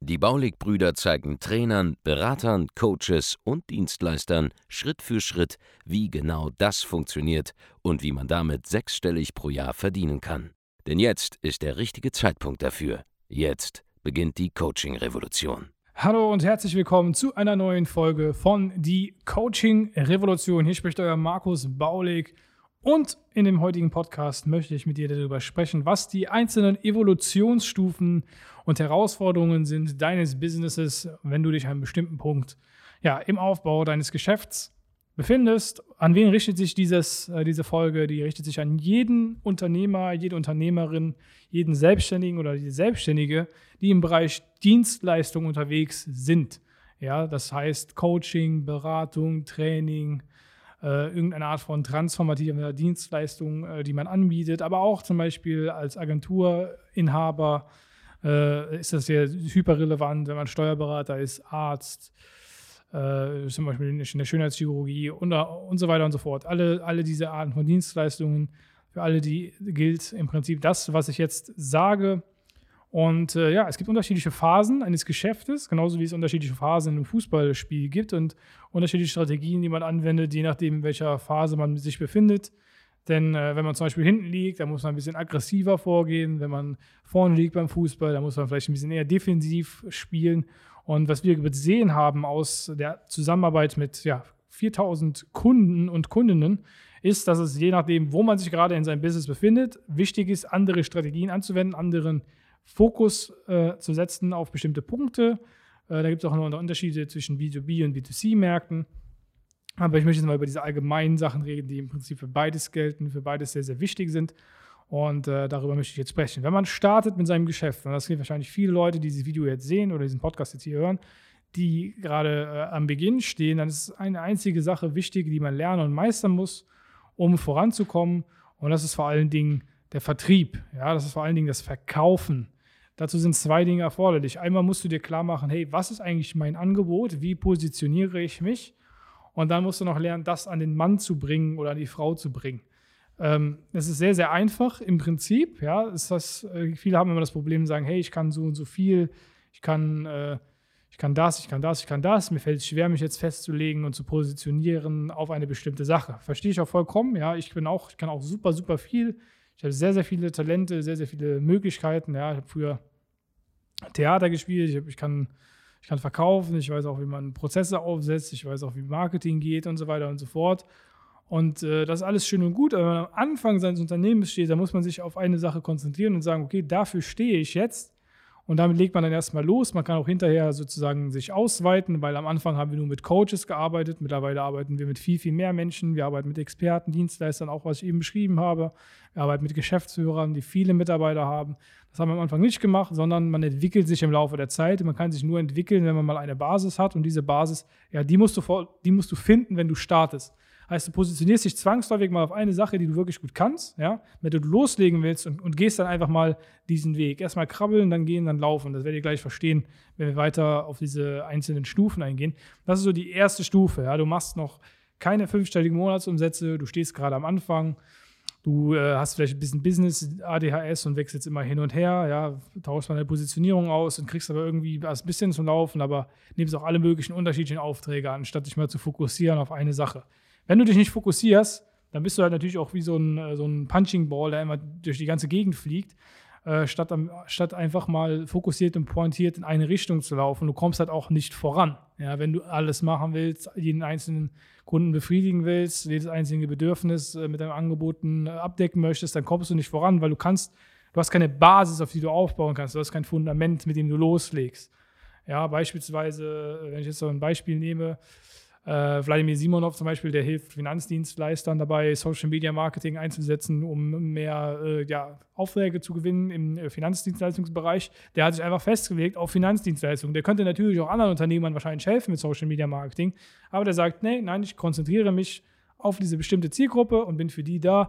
Die Baulig-Brüder zeigen Trainern, Beratern, Coaches und Dienstleistern Schritt für Schritt, wie genau das funktioniert und wie man damit sechsstellig pro Jahr verdienen kann. Denn jetzt ist der richtige Zeitpunkt dafür. Jetzt beginnt die Coaching-Revolution. Hallo und herzlich willkommen zu einer neuen Folge von Die Coaching Revolution. Hier spricht euer Markus Baulig. Und in dem heutigen Podcast möchte ich mit dir darüber sprechen, was die einzelnen Evolutionsstufen und Herausforderungen sind deines Businesses, wenn du dich an einem bestimmten Punkt ja, im Aufbau deines Geschäfts befindest. An wen richtet sich dieses, äh, diese Folge? Die richtet sich an jeden Unternehmer, jede Unternehmerin, jeden Selbstständigen oder die Selbstständige, die im Bereich Dienstleistung unterwegs sind. Ja, das heißt Coaching, Beratung, Training, äh, irgendeine Art von transformativer Dienstleistung, äh, die man anbietet, aber auch zum Beispiel als Agenturinhaber äh, ist das sehr hyperrelevant, wenn man Steuerberater ist, Arzt, äh, zum Beispiel in der Schönheitschirurgie und, und so weiter und so fort. Alle, alle diese Arten von Dienstleistungen, für alle die gilt im Prinzip das, was ich jetzt sage. Und äh, ja, es gibt unterschiedliche Phasen eines Geschäftes, genauso wie es unterschiedliche Phasen im Fußballspiel gibt und unterschiedliche Strategien, die man anwendet, je nachdem, in welcher Phase man sich befindet. Denn äh, wenn man zum Beispiel hinten liegt, dann muss man ein bisschen aggressiver vorgehen. Wenn man vorne liegt beim Fußball, dann muss man vielleicht ein bisschen eher defensiv spielen. Und was wir gesehen haben aus der Zusammenarbeit mit ja, 4000 Kunden und Kundinnen, ist, dass es je nachdem, wo man sich gerade in seinem Business befindet, wichtig ist, andere Strategien anzuwenden, anderen Fokus äh, zu setzen auf bestimmte Punkte. Äh, da gibt es auch noch Unterschiede zwischen B2B und B2C-Märkten. Aber ich möchte jetzt mal über diese allgemeinen Sachen reden, die im Prinzip für beides gelten, für beides sehr, sehr wichtig sind. Und äh, darüber möchte ich jetzt sprechen. Wenn man startet mit seinem Geschäft, und das sind wahrscheinlich viele Leute, die dieses Video jetzt sehen oder diesen Podcast jetzt hier hören, die gerade äh, am Beginn stehen, dann ist eine einzige Sache wichtig, die man lernen und meistern muss, um voranzukommen. Und das ist vor allen Dingen der Vertrieb. Ja, das ist vor allen Dingen das Verkaufen. Dazu sind zwei Dinge erforderlich. Einmal musst du dir klar machen, hey, was ist eigentlich mein Angebot? Wie positioniere ich mich? Und dann musst du noch lernen, das an den Mann zu bringen oder an die Frau zu bringen. Ähm, das ist sehr, sehr einfach im Prinzip. Ja, ist das, äh, viele haben immer das Problem, sagen, hey, ich kann so und so viel, ich kann, äh, ich kann das, ich kann das, ich kann das. Mir fällt es schwer, mich jetzt festzulegen und zu positionieren auf eine bestimmte Sache. Verstehe ich auch vollkommen. Ja, ich bin auch, ich kann auch super, super viel. Ich habe sehr, sehr viele Talente, sehr, sehr viele Möglichkeiten. Ja, ich habe früher Theater gespielt, ich, hab, ich kann ich kann verkaufen, ich weiß auch, wie man Prozesse aufsetzt, ich weiß auch, wie Marketing geht und so weiter und so fort. Und äh, das ist alles schön und gut, aber wenn man am Anfang seines Unternehmens steht, dann muss man sich auf eine Sache konzentrieren und sagen, okay, dafür stehe ich jetzt. Und damit legt man dann erstmal los. Man kann auch hinterher sozusagen sich ausweiten, weil am Anfang haben wir nur mit Coaches gearbeitet. Mittlerweile arbeiten wir mit viel, viel mehr Menschen. Wir arbeiten mit Experten, Dienstleistern, auch was ich eben beschrieben habe. Wir arbeiten mit Geschäftsführern, die viele Mitarbeiter haben. Das haben wir am Anfang nicht gemacht, sondern man entwickelt sich im Laufe der Zeit. Man kann sich nur entwickeln, wenn man mal eine Basis hat. Und diese Basis, ja, die musst du, die musst du finden, wenn du startest. Heißt, du positionierst dich zwangsläufig mal auf eine Sache, die du wirklich gut kannst, ja, mit der du loslegen willst und, und gehst dann einfach mal diesen Weg. Erstmal krabbeln, dann gehen, dann laufen. Das werdet ihr gleich verstehen, wenn wir weiter auf diese einzelnen Stufen eingehen. Das ist so die erste Stufe. Ja. Du machst noch keine fünfstelligen Monatsumsätze, du stehst gerade am Anfang, du äh, hast vielleicht ein bisschen Business, ADHS und wechselst immer hin und her, ja, tauschst mal deine Positionierung aus und kriegst aber irgendwie ein bisschen zum Laufen, aber nimmst auch alle möglichen unterschiedlichen Aufträge an, statt dich mal zu fokussieren auf eine Sache. Wenn du dich nicht fokussierst, dann bist du halt natürlich auch wie so ein, äh, so ein Punching Ball, der immer durch die ganze Gegend fliegt, äh, statt, statt einfach mal fokussiert und pointiert in eine Richtung zu laufen. Du kommst halt auch nicht voran. Ja, wenn du alles machen willst, jeden einzelnen Kunden befriedigen willst, jedes einzelne Bedürfnis äh, mit deinen Angeboten äh, abdecken möchtest, dann kommst du nicht voran, weil du kannst, du hast keine Basis, auf die du aufbauen kannst, du hast kein Fundament, mit dem du loslegst. Ja, beispielsweise, wenn ich jetzt so ein Beispiel nehme, äh, Wladimir Simonov zum Beispiel, der hilft Finanzdienstleistern dabei, Social Media Marketing einzusetzen, um mehr äh, ja, Aufträge zu gewinnen im äh, Finanzdienstleistungsbereich. Der hat sich einfach festgelegt auf Finanzdienstleistungen. Der könnte natürlich auch anderen Unternehmern wahrscheinlich helfen mit Social Media Marketing, aber der sagt, nee, nein, ich konzentriere mich auf diese bestimmte Zielgruppe und bin für die da.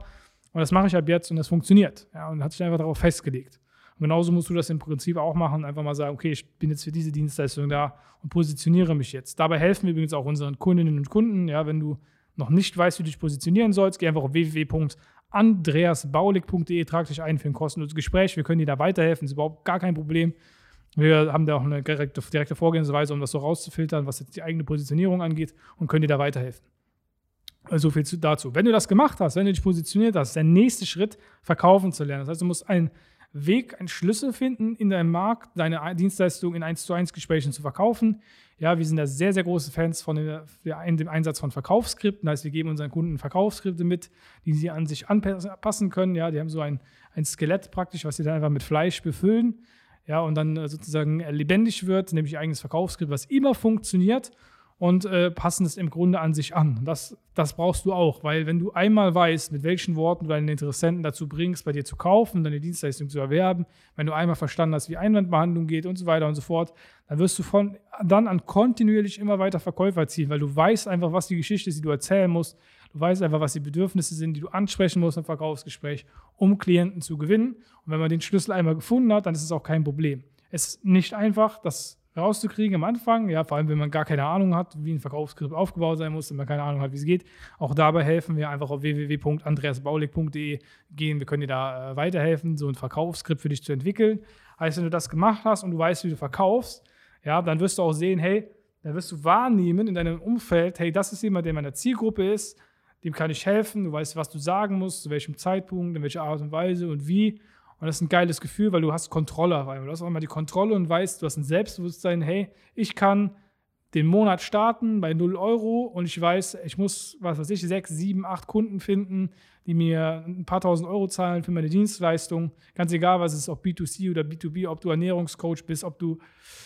Und das mache ich ab jetzt und das funktioniert. Ja, und hat sich einfach darauf festgelegt. Und genauso musst du das im Prinzip auch machen, einfach mal sagen, okay, ich bin jetzt für diese Dienstleistung da und positioniere mich jetzt. Dabei helfen wir übrigens auch unseren Kundinnen und Kunden. Ja, wenn du noch nicht weißt, wie du dich positionieren sollst, geh einfach auf www.andreasbaulig.de, trag dich ein für ein kostenloses Gespräch. Wir können dir da weiterhelfen, das ist überhaupt gar kein Problem. Wir haben da auch eine direkte, direkte Vorgehensweise, um das so rauszufiltern, was jetzt die eigene Positionierung angeht und können dir da weiterhelfen. So viel dazu. Wenn du das gemacht hast, wenn du dich positioniert hast, der nächste Schritt, verkaufen zu lernen. Das heißt, du musst einen Weg, einen Schlüssel finden, in deinem Markt deine Dienstleistung in 1 zu 1 Gesprächen zu verkaufen. Ja, wir sind da sehr, sehr große Fans von dem Einsatz von Verkaufsskripten. Das heißt, wir geben unseren Kunden Verkaufsskripte mit, die sie an sich anpassen können. Ja, die haben so ein, ein Skelett praktisch, was sie dann einfach mit Fleisch befüllen. Ja, und dann sozusagen lebendig wird, nämlich ein eigenes Verkaufsskript, was immer funktioniert und äh, passen es im Grunde an sich an. Das, das brauchst du auch, weil wenn du einmal weißt, mit welchen Worten du deinen Interessenten dazu bringst, bei dir zu kaufen, deine Dienstleistung zu erwerben, wenn du einmal verstanden hast, wie Einwandbehandlung geht und so weiter und so fort, dann wirst du von dann an kontinuierlich immer weiter Verkäufer ziehen, weil du weißt einfach, was die Geschichte ist, die du erzählen musst. Du weißt einfach, was die Bedürfnisse sind, die du ansprechen musst im Verkaufsgespräch, um Klienten zu gewinnen. Und wenn man den Schlüssel einmal gefunden hat, dann ist es auch kein Problem. Es ist nicht einfach, das rauszukriegen am Anfang, ja, vor allem wenn man gar keine Ahnung hat, wie ein Verkaufsskript aufgebaut sein muss, wenn man keine Ahnung hat, wie es geht. Auch dabei helfen wir einfach auf www.andreasbaulig.de gehen. Wir können dir da äh, weiterhelfen, so ein Verkaufsskript für dich zu entwickeln. Heißt, wenn du das gemacht hast und du weißt, wie du verkaufst, ja, dann wirst du auch sehen, hey, dann wirst du wahrnehmen in deinem Umfeld, hey, das ist jemand, der in meiner Zielgruppe ist, dem kann ich helfen, du weißt, was du sagen musst, zu welchem Zeitpunkt, in welcher Art und Weise und wie. Und das ist ein geiles Gefühl, weil du hast Kontrolle, weil du hast auch immer die Kontrolle und weißt, du hast ein Selbstbewusstsein, hey, ich kann den Monat starten bei 0 Euro und ich weiß, ich muss, was weiß ich, sechs, sieben, acht Kunden finden, die mir ein paar tausend Euro zahlen für meine Dienstleistung. Ganz egal, was es ist, ob B2C oder B2B, ob du Ernährungscoach bist, ob du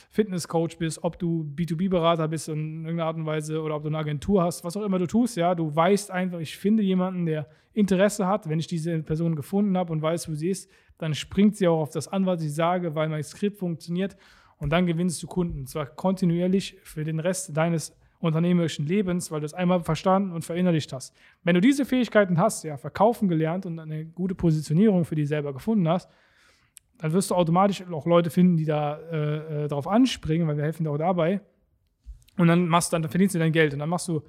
Fitnesscoach bist, ob du B2B-Berater bist in irgendeiner Art und Weise oder ob du eine Agentur hast, was auch immer du tust, ja, du weißt einfach, ich finde jemanden, der Interesse hat, wenn ich diese Person gefunden habe und weiß, wo sie ist, dann springt sie auch auf das an, was ich sage, weil mein Skript funktioniert und dann gewinnst du Kunden. Und zwar kontinuierlich für den Rest deines unternehmerischen Lebens, weil du es einmal verstanden und verinnerlicht hast. Wenn du diese Fähigkeiten hast, ja, verkaufen gelernt und eine gute Positionierung für dich selber gefunden hast, dann wirst du automatisch auch Leute finden, die da äh, äh darauf anspringen, weil wir helfen dir auch dabei. Und dann machst du, dann verdienst du dein Geld und dann machst du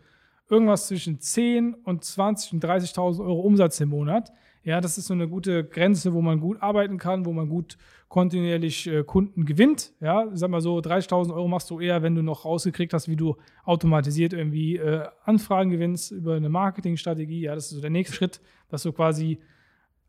irgendwas zwischen 10 und 20 und 30.000 Euro Umsatz im Monat. Ja, das ist so eine gute Grenze, wo man gut arbeiten kann, wo man gut kontinuierlich äh, Kunden gewinnt. Ja, sag mal so, 30.000 Euro machst du eher, wenn du noch rausgekriegt hast, wie du automatisiert irgendwie äh, Anfragen gewinnst über eine Marketingstrategie. Ja, das ist so der nächste Schritt, dass du quasi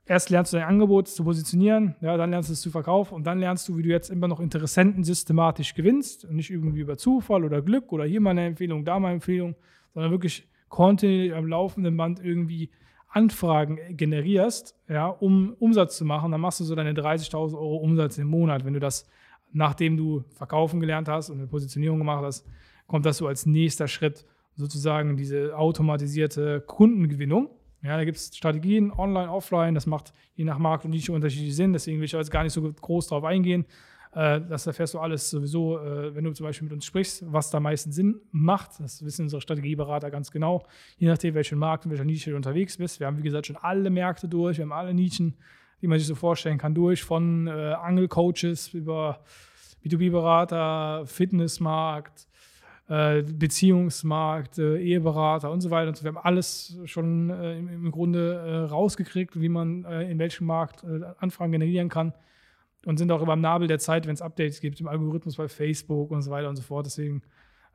erst lernst du dein Angebot zu positionieren, ja, dann lernst du es zu verkaufen und dann lernst du, wie du jetzt immer noch Interessenten systematisch gewinnst und nicht irgendwie über Zufall oder Glück oder hier mal eine Empfehlung, da mal eine Empfehlung, sondern wirklich kontinuierlich am laufenden Band irgendwie Anfragen generierst, ja, um Umsatz zu machen, dann machst du so deine 30.000 Euro Umsatz im Monat. Wenn du das, nachdem du verkaufen gelernt hast und eine Positionierung gemacht hast, kommt das so als nächster Schritt sozusagen diese automatisierte Kundengewinnung. Ja, da gibt es Strategien, online, offline, das macht je nach Markt und Nische unterschiedlich Sinn, deswegen will ich jetzt gar nicht so groß drauf eingehen. Äh, das erfährst du alles sowieso, äh, wenn du zum Beispiel mit uns sprichst, was da meisten Sinn macht. Das wissen unsere Strategieberater ganz genau. Je nachdem, welchen Markt und welcher Nische du unterwegs bist. Wir haben, wie gesagt, schon alle Märkte durch. Wir haben alle Nischen, die man sich so vorstellen kann, durch. Von äh, Angelcoaches über B2B-Berater, Fitnessmarkt, äh, Beziehungsmarkt, äh, Eheberater und so weiter. Und so. Wir haben alles schon äh, im, im, Grunde rausgekriegt, wie man in welchem Markt Anfragen generieren kann und sind auch über dem Nabel der Zeit, wenn es Updates gibt im Algorithmus bei Facebook und so weiter und so fort. Deswegen,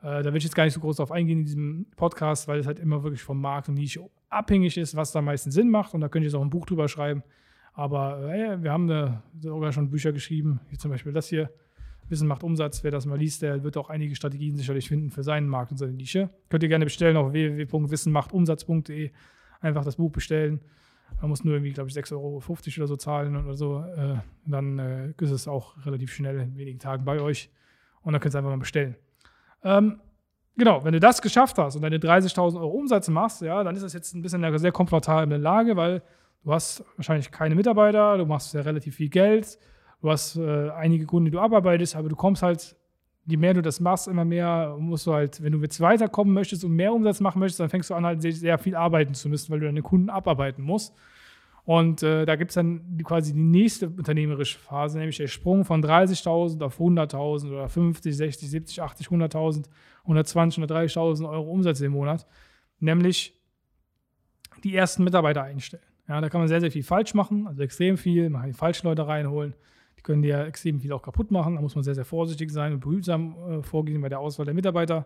äh, da will ich jetzt gar nicht so groß drauf eingehen in diesem Podcast, weil es halt immer wirklich vom Markt und Nische abhängig ist, was da am meisten Sinn macht. Und da könnte ich jetzt auch ein Buch drüber schreiben. Aber äh, wir haben da sogar schon Bücher geschrieben, wie zum Beispiel das hier. Wissen macht Umsatz. Wer das mal liest, der wird auch einige Strategien sicherlich finden für seinen Markt und seine Nische. Könnt ihr gerne bestellen auf www.wissenmachtumsatz.de. Einfach das Buch bestellen. Man muss nur irgendwie, glaube ich, 6,50 Euro oder so zahlen oder so. Äh, dann äh, ist es auch relativ schnell in wenigen Tagen bei euch. Und dann könnt ihr einfach mal bestellen. Ähm, genau, wenn du das geschafft hast und deine 30.000 Euro Umsatz machst, ja, dann ist das jetzt ein bisschen eine sehr komfortable Lage, weil du hast wahrscheinlich keine Mitarbeiter, du machst ja relativ viel Geld, du hast äh, einige Kunden, die du abarbeitest, aber du kommst halt je mehr du das machst, immer mehr musst du halt, wenn du jetzt weiterkommen möchtest und mehr Umsatz machen möchtest, dann fängst du an, halt sehr, viel arbeiten zu müssen, weil du deine Kunden abarbeiten musst. Und äh, da gibt es dann die, quasi die nächste unternehmerische Phase, nämlich der Sprung von 30.000 auf 100.000 oder 50, 60, 70, 80, 100.000, 120, 130.000 Euro Umsatz im Monat. Nämlich die ersten Mitarbeiter einstellen. Ja, da kann man sehr, sehr viel falsch machen, also extrem viel. Man kann die falschen Leute reinholen. Die können dir extrem viel auch kaputt machen. Da muss man sehr, sehr vorsichtig sein und behütsam äh, vorgehen bei der Auswahl der Mitarbeiter.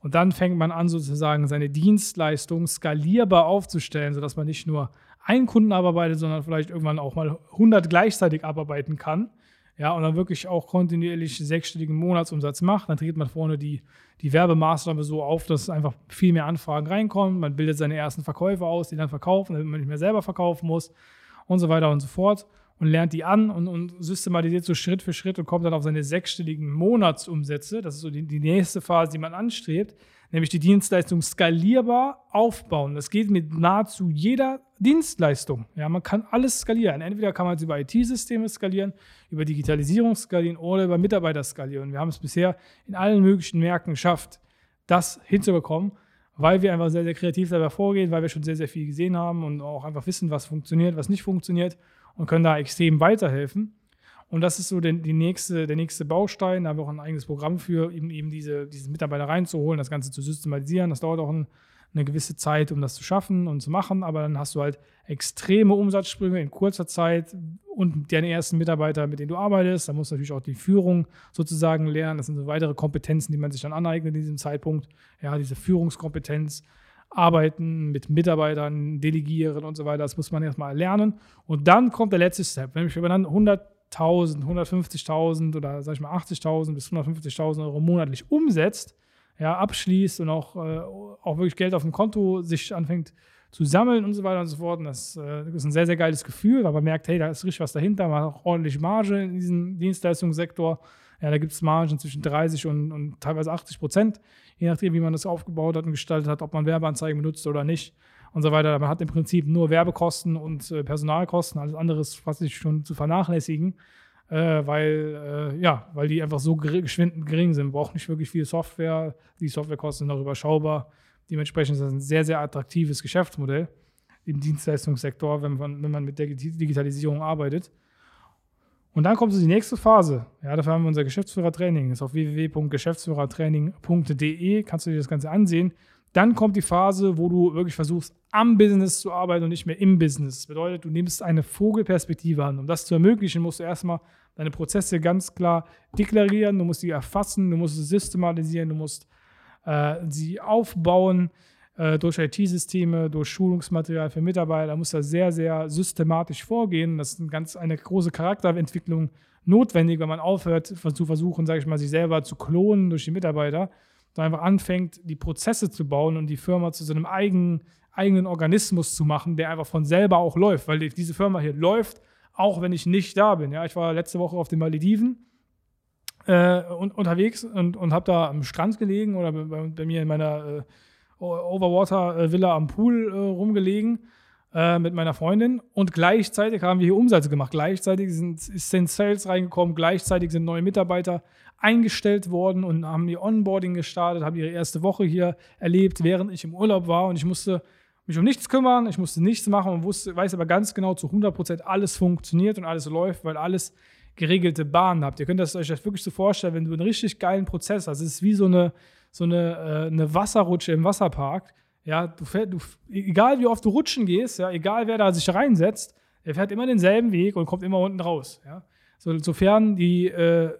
Und dann fängt man an, sozusagen seine Dienstleistung skalierbar aufzustellen, sodass man nicht nur einen Kunden abarbeitet, sondern vielleicht irgendwann auch mal 100 gleichzeitig abarbeiten kann. Ja, und dann wirklich auch kontinuierlich sechsstelligen Monatsumsatz macht. Dann dreht man vorne die, die Werbemaßnahme so auf, dass einfach viel mehr Anfragen reinkommen. Man bildet seine ersten Verkäufer aus, die dann verkaufen, damit man nicht mehr selber verkaufen muss und so weiter und so fort. Und lernt die an und, und systematisiert so Schritt für Schritt und kommt dann auf seine sechsstelligen Monatsumsätze. Das ist so die, die nächste Phase, die man anstrebt nämlich die Dienstleistung skalierbar aufbauen. Das geht mit nahezu jeder Dienstleistung. Ja, man kann alles skalieren. Entweder kann man es über IT-Systeme skalieren, über Digitalisierung skalieren oder über Mitarbeiter skalieren. Wir haben es bisher in allen möglichen Märkten geschafft, das hinzubekommen, weil wir einfach sehr, sehr kreativ dabei vorgehen, weil wir schon sehr, sehr viel gesehen haben und auch einfach wissen, was funktioniert, was nicht funktioniert und können da extrem weiterhelfen. Und das ist so der, die nächste, der nächste Baustein. Da haben wir auch ein eigenes Programm für, eben, eben diese, diese Mitarbeiter reinzuholen, das Ganze zu systematisieren. Das dauert auch ein, eine gewisse Zeit, um das zu schaffen und zu machen. Aber dann hast du halt extreme Umsatzsprünge in kurzer Zeit und deine ersten Mitarbeiter, mit denen du arbeitest. Da musst du natürlich auch die Führung sozusagen lernen. Das sind so weitere Kompetenzen, die man sich dann aneignet in diesem Zeitpunkt. Ja, diese Führungskompetenz. Arbeiten mit Mitarbeitern, delegieren und so weiter. Das muss man erstmal lernen. Und dann kommt der letzte Step. Wenn ich dann 100 100.000, 150.000 oder sag ich mal 80.000 bis 150.000 Euro monatlich umsetzt, ja, abschließt und auch, äh, auch wirklich Geld auf dem Konto sich anfängt zu sammeln und so weiter und so fort. Und das, äh, ist ein sehr, sehr geiles Gefühl, weil man merkt, hey, da ist richtig was dahinter, man hat auch ordentlich Marge in diesem Dienstleistungssektor. Ja, da gibt es Margen zwischen 30 und, und teilweise 80 Prozent, je nachdem, wie man das aufgebaut hat und gestaltet hat, ob man Werbeanzeigen benutzt oder nicht und so weiter. Man hat im Prinzip nur Werbekosten und äh, Personalkosten, alles andere ist fast schon zu vernachlässigen, äh, weil, äh, ja, weil die einfach so geschwind gering sind. Man braucht nicht wirklich viel Software. Die Softwarekosten sind auch überschaubar. Dementsprechend ist das ein sehr, sehr attraktives Geschäftsmodell im Dienstleistungssektor, wenn man, wenn man mit der Digitalisierung arbeitet. Und dann kommt so die nächste Phase. Ja, dafür haben wir unser Geschäftsführertraining. Das ist auf www.geschäftsführertraining.de. Kannst du dir das Ganze ansehen. Dann kommt die Phase, wo du wirklich versuchst, am Business zu arbeiten und nicht mehr im Business. Das bedeutet, du nimmst eine Vogelperspektive an. Um das zu ermöglichen, musst du erstmal deine Prozesse ganz klar deklarieren, du musst sie erfassen, du musst sie systematisieren, du musst äh, sie aufbauen äh, durch IT-Systeme, durch Schulungsmaterial für Mitarbeiter. Da musst du sehr, sehr systematisch vorgehen. Das ist eine ganz eine große Charakterentwicklung notwendig, wenn man aufhört zu versuchen, sage ich mal, sich selber zu klonen durch die Mitarbeiter sondern einfach anfängt, die Prozesse zu bauen und die Firma zu so einem eigenen, eigenen Organismus zu machen, der einfach von selber auch läuft, weil diese Firma hier läuft, auch wenn ich nicht da bin. Ja, ich war letzte Woche auf den Malediven äh, und, unterwegs und, und habe da am Strand gelegen oder bei, bei mir in meiner äh, Overwater-Villa am Pool äh, rumgelegen äh, mit meiner Freundin und gleichzeitig haben wir hier Umsätze gemacht. Gleichzeitig sind, sind Sales reingekommen, gleichzeitig sind neue Mitarbeiter eingestellt worden und haben ihr Onboarding gestartet, haben ihre erste Woche hier erlebt, während ich im Urlaub war und ich musste mich um nichts kümmern, ich musste nichts machen und wusste, weiß aber ganz genau zu 100 Prozent, alles funktioniert und alles läuft, weil alles geregelte Bahnen habt. Ihr könnt das euch das wirklich so vorstellen, wenn du einen richtig geilen Prozess hast. Es ist wie so eine, so eine, äh, eine Wasserrutsche im Wasserpark. Ja, du fährst, du, egal wie oft du rutschen gehst, ja, egal wer da sich reinsetzt, er fährt immer denselben Weg und kommt immer unten raus. Ja. So, sofern die äh,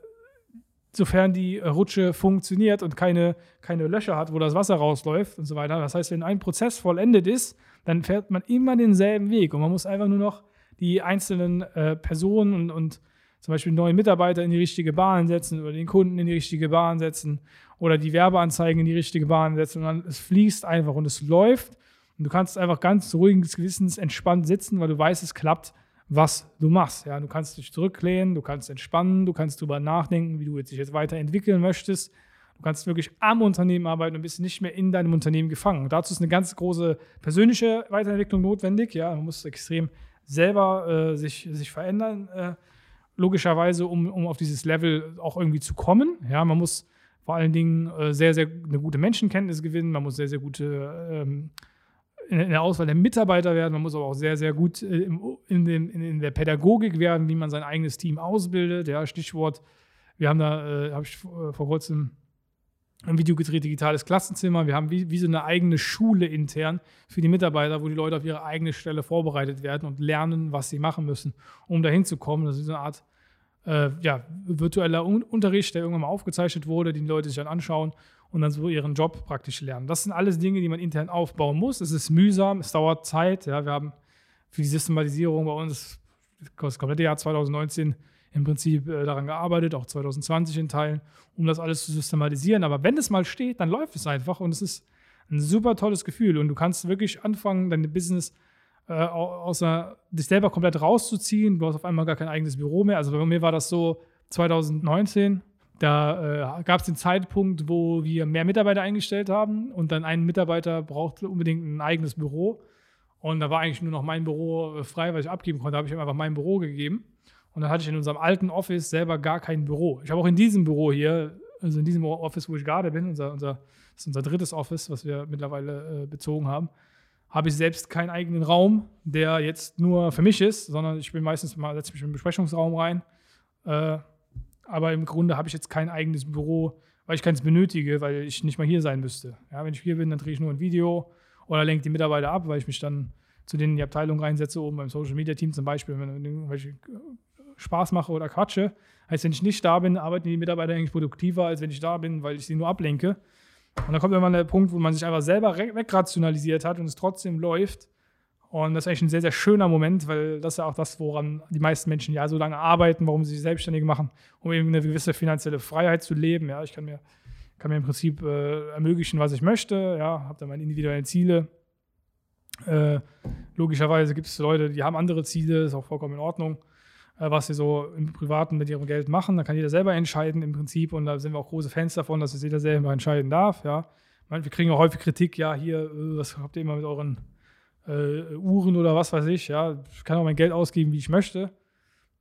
sofern die Rutsche funktioniert und keine, keine Löcher hat, wo das Wasser rausläuft und so weiter. Das heißt, wenn ein Prozess vollendet ist, dann fährt man immer denselben Weg und man muss einfach nur noch die einzelnen äh, Personen und, und zum Beispiel neue Mitarbeiter in die richtige Bahn setzen oder den Kunden in die richtige Bahn setzen oder die Werbeanzeigen in die richtige Bahn setzen und dann es fließt einfach und es läuft und du kannst einfach ganz ruhiges Gewissens entspannt sitzen, weil du weißt, es klappt was du machst. Ja, du kannst dich zurücklehnen, du kannst entspannen, du kannst darüber nachdenken, wie du dich jetzt weiterentwickeln möchtest. Du kannst wirklich am Unternehmen arbeiten und bist nicht mehr in deinem Unternehmen gefangen. Und dazu ist eine ganz große persönliche Weiterentwicklung notwendig. Ja, man muss extrem selber äh, sich, sich verändern. Äh, logischerweise, um, um auf dieses Level auch irgendwie zu kommen. Ja, man muss vor allen Dingen äh, sehr, sehr eine gute Menschenkenntnis gewinnen, man muss sehr, sehr gute ähm, in, der Auswahl der Mitarbeiter werden, man muss aber auch sehr, sehr gut äh, im, in, dem, in, der Pädagogik werden, wie man sein eigenes Team ausbildet. Ja, Stichwort, wir haben da, äh, habe ich vor, vor kurzem ein Video gedreht, digitales Klassenzimmer. Wir haben wie, wie so eine eigene Schule intern für die Mitarbeiter, wo die Leute auf ihre eigene Stelle vorbereitet werden und lernen, was sie machen müssen, um dahin zu kommen. Das ist so eine Art äh, ja, virtueller Un Unterricht, der irgendwann mal aufgezeichnet wurde, den die Leute sich dann anschauen und dann so ihren Job praktisch lernen. Das sind alles Dinge, die man intern aufbauen muss. Es ist mühsam, es dauert Zeit. Ja, wir haben für die Systematisierung bei uns das komplette Jahr 2019 im Prinzip äh, daran gearbeitet, auch 2020 in Teilen, um das alles zu systematisieren. Aber wenn es mal steht, dann läuft es einfach und es ist ein super tolles Gefühl und du kannst wirklich anfangen, dein Business äh, außer dich selber komplett rauszuziehen. Du hast auf einmal gar kein eigenes Büro mehr. Also bei mir war das so 2019. Da äh, gab es den Zeitpunkt, wo wir mehr Mitarbeiter eingestellt haben und dann ein Mitarbeiter brauchte unbedingt ein eigenes Büro. Und da war eigentlich nur noch mein Büro äh, frei, weil ich abgeben konnte. Da habe ich ihm einfach mein Büro gegeben. Und dann hatte ich in unserem alten Office selber gar kein Büro. Ich habe auch in diesem Büro hier, also in diesem Office, wo ich gerade bin, unser, unser, das ist unser drittes Office, was wir mittlerweile äh, bezogen haben, habe ich selbst keinen eigenen Raum, der jetzt nur für mich ist, sondern ich bin meistens mal, setze mich in den Besprechungsraum rein. Äh, aber im Grunde habe ich jetzt kein eigenes Büro, weil ich keins benötige, weil ich nicht mal hier sein müsste. Ja, wenn ich hier bin, dann drehe ich nur ein Video oder lenke die Mitarbeiter ab, weil ich mich dann zu denen in die Abteilung reinsetze, oben beim Social Media Team zum Beispiel, wenn irgendwelche Spaß mache oder quatsche. Heißt, wenn ich nicht da bin, arbeiten die Mitarbeiter eigentlich produktiver, als wenn ich da bin, weil ich sie nur ablenke. Und dann kommt irgendwann der Punkt, wo man sich einfach selber wegrationalisiert hat und es trotzdem läuft. Und das ist eigentlich ein sehr, sehr schöner Moment, weil das ist ja auch das, woran die meisten Menschen ja so lange arbeiten, warum sie sich selbstständig machen, um eben eine gewisse finanzielle Freiheit zu leben. Ja, ich kann mir, kann mir im Prinzip äh, ermöglichen, was ich möchte. Ja, habe dann meine individuellen Ziele. Äh, logischerweise gibt es Leute, die haben andere Ziele, ist auch vollkommen in Ordnung. Äh, was sie so im Privaten mit ihrem Geld machen. Da kann jeder selber entscheiden im Prinzip und da sind wir auch große Fans davon, dass es jeder selber entscheiden darf. Ja. Wir kriegen auch häufig Kritik, ja, hier, äh, was habt ihr immer mit euren äh, Uhren oder was weiß ich, ja, ich kann auch mein Geld ausgeben, wie ich möchte.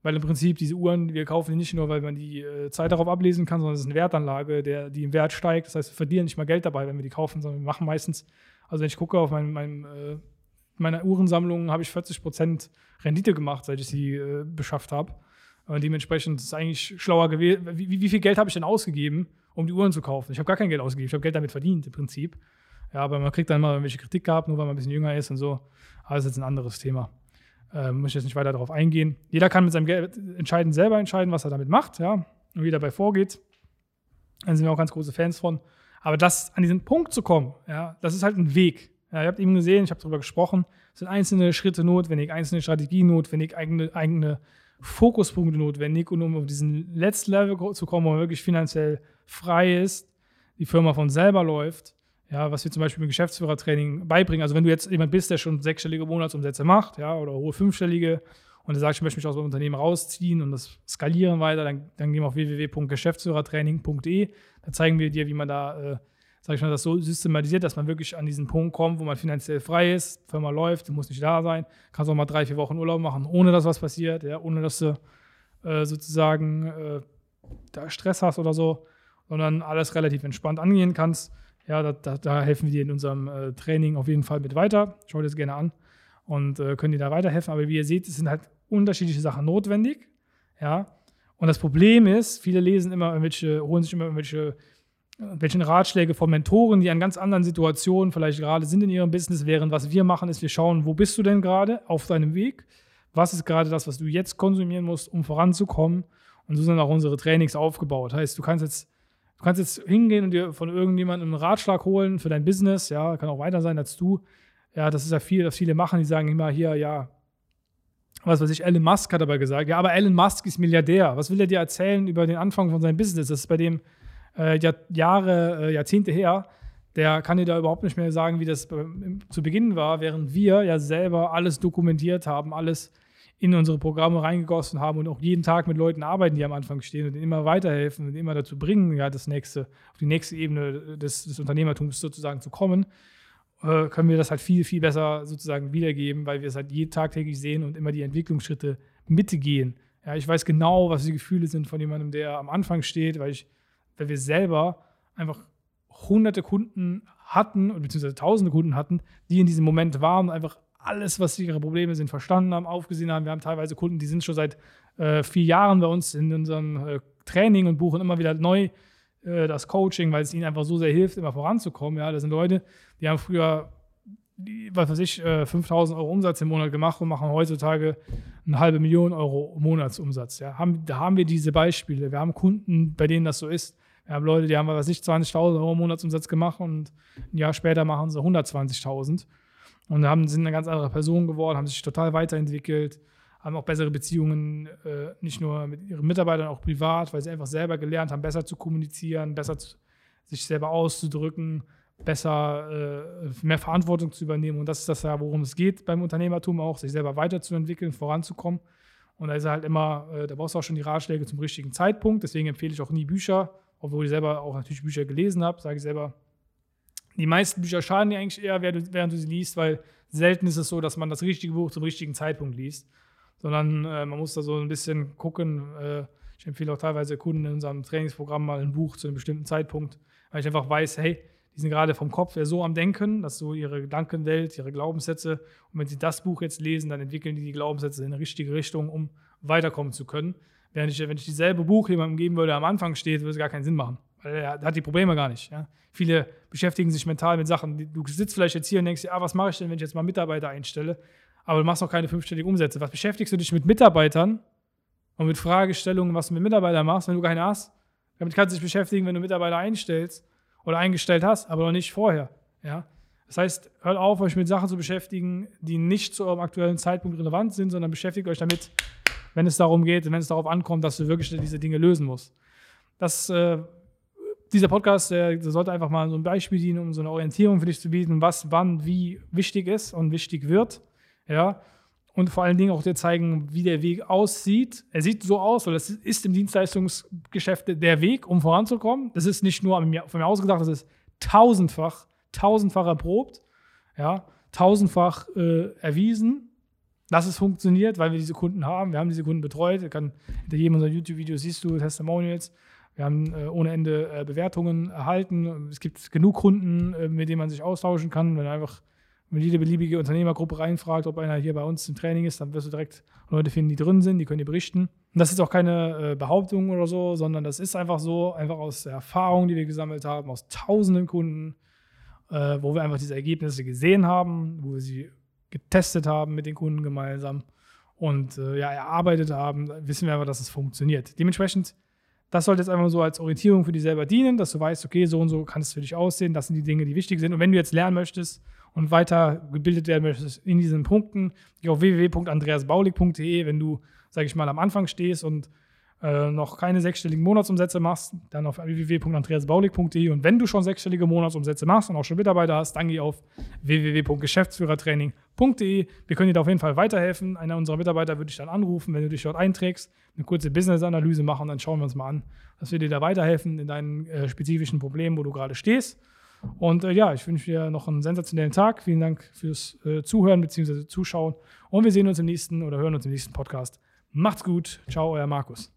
Weil im Prinzip diese Uhren, wir kaufen die nicht nur, weil man die äh, Zeit darauf ablesen kann, sondern es ist eine Wertanlage, der, die im Wert steigt. Das heißt, wir verdienen nicht mal Geld dabei, wenn wir die kaufen, sondern wir machen meistens, also wenn ich gucke auf mein, mein äh, meiner Uhrensammlung habe ich 40 Prozent Rendite gemacht, seit ich sie äh, beschafft habe. Und dementsprechend ist es eigentlich schlauer gewesen. Wie, wie, viel Geld habe ich denn ausgegeben, um die Uhren zu kaufen? Ich habe gar kein Geld ausgegeben. Ich habe Geld damit verdient, im Prinzip. Ja, aber man kriegt dann mal irgendwelche Kritik gehabt, nur weil man ein bisschen jünger ist und so. Aber das ist jetzt ein anderes Thema. Ähm, muss ich jetzt nicht weiter darauf eingehen. Jeder kann mit seinem Geld entscheiden, selber entscheiden, was er damit macht, ja, und wie er dabei vorgeht. Da sind wir auch ganz große Fans von. Aber das, an diesen Punkt zu kommen, ja, das ist halt ein Weg. Ja, ihr habt eben gesehen, ich habe darüber gesprochen, es sind einzelne Schritte notwendig, einzelne Strategien notwendig, eigene, eigene Fokuspunkte notwendig. Und um auf diesen letzten Level zu kommen, wo man wirklich finanziell frei ist, die Firma von selber läuft, ja, was wir zum Beispiel im Geschäftsführertraining beibringen. Also wenn du jetzt jemand bist, der schon sechsstellige Monatsumsätze macht, ja, oder hohe fünfstellige, und der sagt, ich möchte mich aus dem Unternehmen rausziehen und das skalieren weiter, dann, dann gehen wir auf www.geschäftsführertraining.de. Da zeigen wir dir, wie man da äh, sage ich mal, das so systematisiert, dass man wirklich an diesen Punkt kommt, wo man finanziell frei ist, Firma läuft, du musst nicht da sein, kannst auch mal drei, vier Wochen Urlaub machen, ohne dass was passiert, ja, ohne dass du äh, sozusagen äh, da Stress hast oder so, sondern alles relativ entspannt angehen kannst. Ja, da, da, da helfen wir dir in unserem äh, Training auf jeden Fall mit weiter. Schau dir das gerne an und äh, können dir da weiterhelfen. Aber wie ihr seht, es sind halt unterschiedliche Sachen notwendig. Ja, und das Problem ist, viele lesen immer irgendwelche, holen sich immer irgendwelche welchen Ratschläge von Mentoren, die an ganz anderen Situationen vielleicht gerade sind in ihrem Business, während was wir machen, ist, wir schauen, wo bist du denn gerade auf deinem Weg? Was ist gerade das, was du jetzt konsumieren musst, um voranzukommen? Und so sind auch unsere Trainings aufgebaut. Heißt, du kannst jetzt, du kannst jetzt hingehen und dir von irgendjemandem einen Ratschlag holen für dein Business, ja, kann auch weiter sein als du. Ja, das ist ja viel, was viele machen, die sagen immer hier, ja, was weiß ich, Elon Musk hat dabei gesagt, ja, aber Elon Musk ist Milliardär. Was will er dir erzählen über den Anfang von seinem Business? Das ist bei dem äh, Jahr, Jahre, äh, Jahrzehnte her, der kann dir da überhaupt nicht mehr sagen, wie das zu Beginn war, während wir ja selber alles dokumentiert haben, alles in unsere Programme reingegossen haben und auch jeden Tag mit Leuten arbeiten, die am Anfang stehen und ihnen immer weiterhelfen und immer dazu bringen, ja, das nächste, auf die nächste Ebene des, des Unternehmertums sozusagen zu kommen, äh, können wir das halt viel, viel besser sozusagen wiedergeben, weil wir es halt jeden tagtäglich sehen und immer die Entwicklungsschritte mitgehen. Ja, ich weiß genau, was die Gefühle sind von jemandem, der am Anfang steht, weil, ich, weil wir selber einfach hunderte Kunden hatten, beziehungsweise tausende Kunden hatten, die in diesem Moment waren und einfach alles, was ihre Probleme sind, verstanden haben, aufgesehen haben. Wir haben teilweise Kunden, die sind schon seit äh, vier Jahren bei uns in unserem äh, Training und buchen immer wieder neu äh, das Coaching, weil es ihnen einfach so sehr hilft, immer voranzukommen. Ja, das sind Leute, die haben früher, die, was weiß ich, 5000 äh, Euro Umsatz im Monat gemacht und machen heutzutage eine halbe Million Euro Monatsumsatz. Ja, haben, da haben wir diese Beispiele. Wir haben Kunden, bei denen das so ist. Wir haben Leute, die haben, was ich, 20.000 Euro Monatsumsatz gemacht und ein Jahr später machen sie 120.000 und haben, sind eine ganz andere Person geworden, haben sich total weiterentwickelt, haben auch bessere Beziehungen, äh, nicht nur mit ihren Mitarbeitern, auch privat, weil sie einfach selber gelernt haben, besser zu kommunizieren, besser zu, sich selber auszudrücken, besser äh, mehr Verantwortung zu übernehmen. Und das ist das ja, worum es geht beim Unternehmertum auch, sich selber weiterzuentwickeln, voranzukommen. Und da ist halt immer, äh, da brauchst du auch schon die Ratschläge zum richtigen Zeitpunkt. Deswegen empfehle ich auch nie Bücher, obwohl ich selber auch natürlich Bücher gelesen habe, sage ich selber, die meisten Bücher schaden dir eigentlich eher, während du sie liest, weil selten ist es so, dass man das richtige Buch zum richtigen Zeitpunkt liest, sondern äh, man muss da so ein bisschen gucken. Äh, ich empfehle auch teilweise Kunden in unserem Trainingsprogramm mal ein Buch zu einem bestimmten Zeitpunkt, weil ich einfach weiß, hey, die sind gerade vom Kopf her so am Denken, dass so ihre Gedankenwelt, ihre Glaubenssätze, und wenn sie das Buch jetzt lesen, dann entwickeln die die Glaubenssätze in eine richtige Richtung, um weiterkommen zu können. Während ich, wenn ich dieselbe Buch jemandem geben würde, der am Anfang steht, würde es gar keinen Sinn machen. Weil er hat die Probleme gar nicht. Ja? Viele beschäftigen sich mental mit Sachen. Du sitzt vielleicht jetzt hier und denkst dir, ah, was mache ich denn, wenn ich jetzt mal Mitarbeiter einstelle? Aber du machst noch keine fünfstelligen Umsätze. Was beschäftigst du dich mit Mitarbeitern und mit Fragestellungen, was du mit Mitarbeitern machst, wenn du keine hast? Damit kannst du dich beschäftigen, wenn du Mitarbeiter einstellst oder eingestellt hast, aber noch nicht vorher. Ja? Das heißt, hört auf, euch mit Sachen zu beschäftigen, die nicht zu eurem aktuellen Zeitpunkt relevant sind, sondern beschäftigt euch damit, wenn es darum geht, wenn es darauf ankommt, dass du wirklich diese Dinge lösen musst. Das äh, dieser Podcast, der, sollte einfach mal so ein Beispiel dienen, um so eine Orientierung für dich zu bieten, was wann wie wichtig ist und wichtig wird. Ja. Und vor allen Dingen auch dir zeigen, wie der Weg aussieht. Er sieht so aus, weil das ist im Dienstleistungsgeschäft der Weg, um voranzukommen. Das ist nicht nur von mir ausgedacht, das ist tausendfach, tausendfach erprobt, ja, tausendfach äh, erwiesen, dass es funktioniert, weil wir diese Kunden haben. Wir haben diese Kunden betreut. Kann, hinter jedem unserer YouTube-Videos siehst du Testimonials. Wir haben äh, ohne Ende äh, Bewertungen erhalten. Es gibt genug Kunden, äh, mit denen man sich austauschen kann. Wenn einfach wenn jede beliebige Unternehmergruppe reinfragt, ob einer hier bei uns im Training ist, dann wirst du direkt Leute finden, die drin sind, die können dir berichten. Und das ist auch keine äh, Behauptung oder so, sondern das ist einfach so, einfach aus der Erfahrung, die wir gesammelt haben, aus tausenden Kunden, äh, wo wir einfach diese Ergebnisse gesehen haben, wo wir sie getestet haben mit den Kunden gemeinsam und äh, ja, erarbeitet haben, wissen wir einfach, dass es funktioniert. Dementsprechend das sollte jetzt einfach so als Orientierung für dich selber dienen, dass du weißt, okay, so und so kann es für dich aussehen. Das sind die Dinge, die wichtig sind. Und wenn du jetzt lernen möchtest und weiter gebildet werden möchtest in diesen Punkten, geh auf www.andreasbaulig.de, wenn du, sage ich mal, am Anfang stehst und äh, noch keine sechsstelligen Monatsumsätze machst, dann auf www.andreasbaulig.de und wenn du schon sechsstellige Monatsumsätze machst und auch schon Mitarbeiter hast, dann geh auf www.geschäftsführertraining.de. Wir können dir da auf jeden Fall weiterhelfen. Einer unserer Mitarbeiter würde dich dann anrufen, wenn du dich dort einträgst, eine kurze Business-Analyse machen dann schauen wir uns mal an, dass wir dir da weiterhelfen in deinen äh, spezifischen Problemen, wo du gerade stehst. Und äh, ja, ich wünsche dir noch einen sensationellen Tag. Vielen Dank fürs äh, Zuhören bzw. Zuschauen. Und wir sehen uns im nächsten oder hören uns im nächsten Podcast. Macht's gut. Ciao, euer Markus.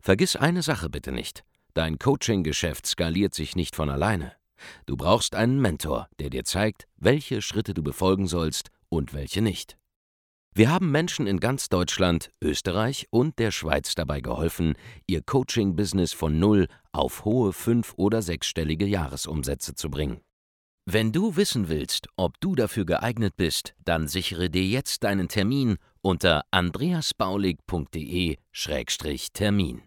Vergiss eine Sache bitte nicht. Dein Coaching-Geschäft skaliert sich nicht von alleine. Du brauchst einen Mentor, der dir zeigt, welche Schritte du befolgen sollst und welche nicht. Wir haben Menschen in ganz Deutschland, Österreich und der Schweiz dabei geholfen, ihr Coaching-Business von null auf hohe fünf- oder sechsstellige Jahresumsätze zu bringen. Wenn du wissen willst, ob du dafür geeignet bist, dann sichere dir jetzt deinen Termin unter andreasbaulig.de-termin.